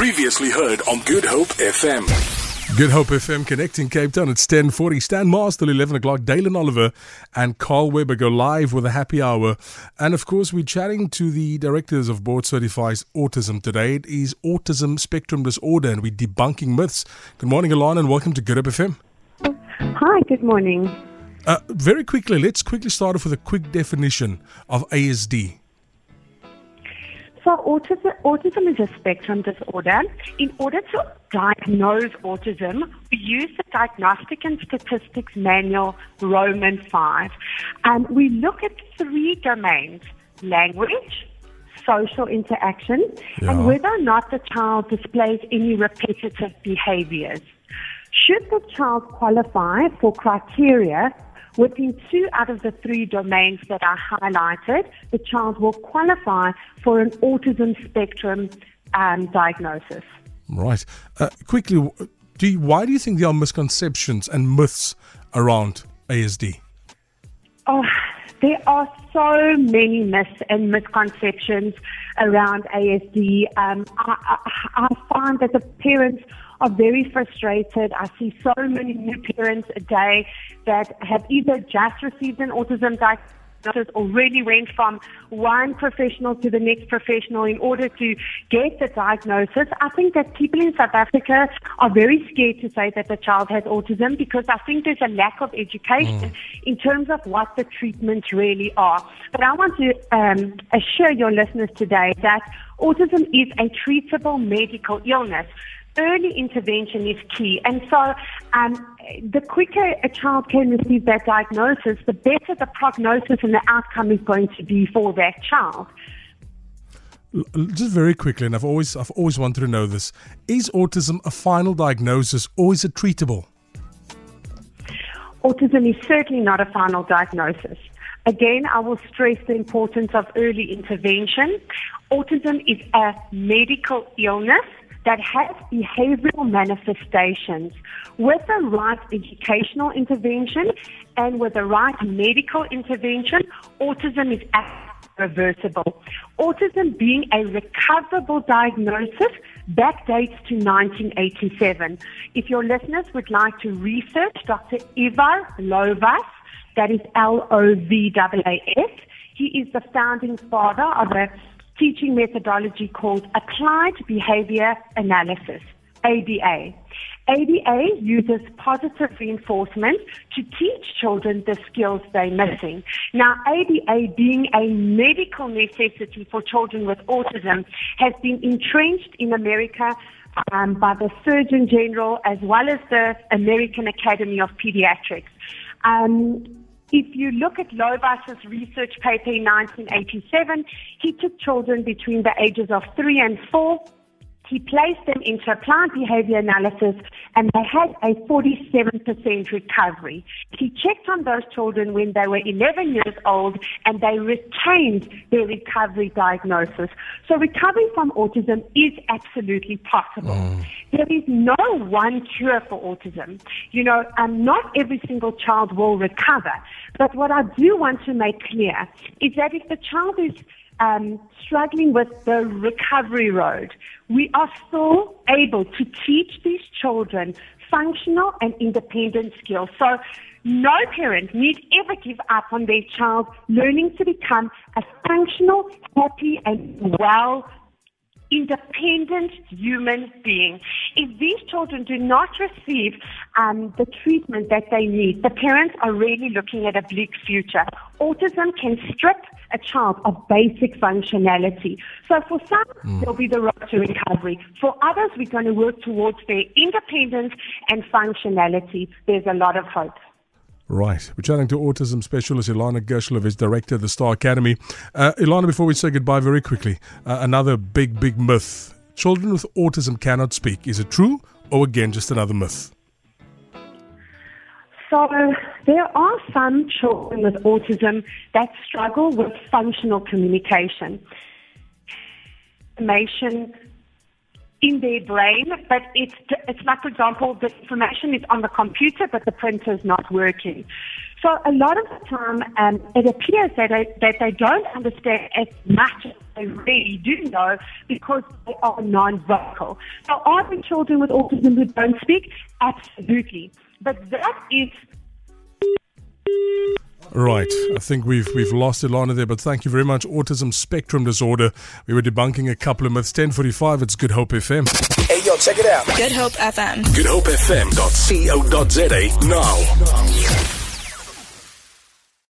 Previously heard on Good Hope FM. Good Hope FM connecting Cape Town. It's 10.40. Stan Mars till 11 o'clock. Dalen Oliver and Carl Weber go live with a happy hour. And of course, we're chatting to the directors of Board Certifies Autism today. It is Autism Spectrum Disorder and we're debunking myths. Good morning, Ilana, and welcome to Good Hope FM. Hi, good morning. Uh, very quickly, let's quickly start off with a quick definition of ASD. So autism, autism is a spectrum disorder. In order to diagnose autism, we use the Diagnostic and Statistics Manual Roman 5. And we look at three domains, language, social interaction, Yeah. and whether or not the child displays any repetitive behaviors. Should the child qualify for criteria within two out of the three domains that are highlighted, the child will qualify for an autism spectrum um, diagnosis. Right. Uh, quickly, do you, why do you think there are misconceptions and myths around ASD? Oh, there are so many myths and misconceptions around ASD. Um, I, I, I find that the parents are very frustrated. I see so many new parents a day that have either just received an autism diagnosis or really went from one professional to the next professional in order to get the diagnosis. I think that people in South Africa are very scared to say that the child has autism because I think there's a lack of education in terms of what the treatments really are. But I want to um, assure your listeners today that autism is a treatable medical illness early intervention is key. And so, um, the quicker a child can receive that diagnosis, the better the prognosis and the outcome is going to be for that child. Just very quickly, and I've always I've always wanted to know this: Is autism a final diagnosis or is it treatable? Autism is certainly not a final diagnosis. Again, I will stress the importance of early intervention. Autism is a medical illness that has behavioral manifestations. With the right educational intervention and with the right medical intervention, autism is reversible. Autism being a recoverable diagnosis backdates to 1987. If your listeners would like to research Dr. Ivar Lovaas, that is L-O-V-A-A-S, he is the founding father of a teaching methodology called Applied Behavior Analysis, ABA. ABA uses positive reinforcement to teach children the skills they're missing. Now, ABA being a medical necessity for children with autism has been entrenched in America um, by the Surgeon General as well as the American Academy of Pediatrics. Um, if you look at Lovaas's research paper in 1987, he took children between the ages of three and four. He placed them into a applied behavior analysis and they had a 47% recovery. He checked on those children when they were 11 years old and they retained their recovery diagnosis. So recovery from autism is absolutely possible. There is no one cure for autism. You know, um, not every single child will recover. But what I do want to make clear is that if the child is um, struggling with the recovery road, we are still able to teach these children functional and independent skills. So no parent need ever give up on their child learning to become a functional, happy, and well independent human being. If these children do not receive um, the treatment that they need, the parents are really looking at a bleak future. Autism can strip a child of basic functionality. So for some, there'll be the road to recovery. For others, we're going to work towards their independence and functionality. There's a lot of hope. Right. We're chatting to autism specialist Ilana Gerscholowitz, director of the Star Academy. Uh, Ilana, before we say goodbye, very quickly, uh, another big, big myth. Children with autism cannot speak. Is it true or again just another myth? So there are some children with autism that struggle with functional communication. Information in their brain, but it's it's like, for example, the information is on the computer, but the printer is not working. So a lot of the time, um, it appears that they, that they don't understand as much as they really do know because they are non-vocal. So are there children with autism who don't speak? Absolutely. But that is Right. I think we've we've lost Ilana there, but thank you very much. Autism spectrum disorder. We were debunking a couple of myths. 1045, it's Good Hope FM. Hey, yo, check it out. Good Hope FM. GoodHopeFM.co.za now.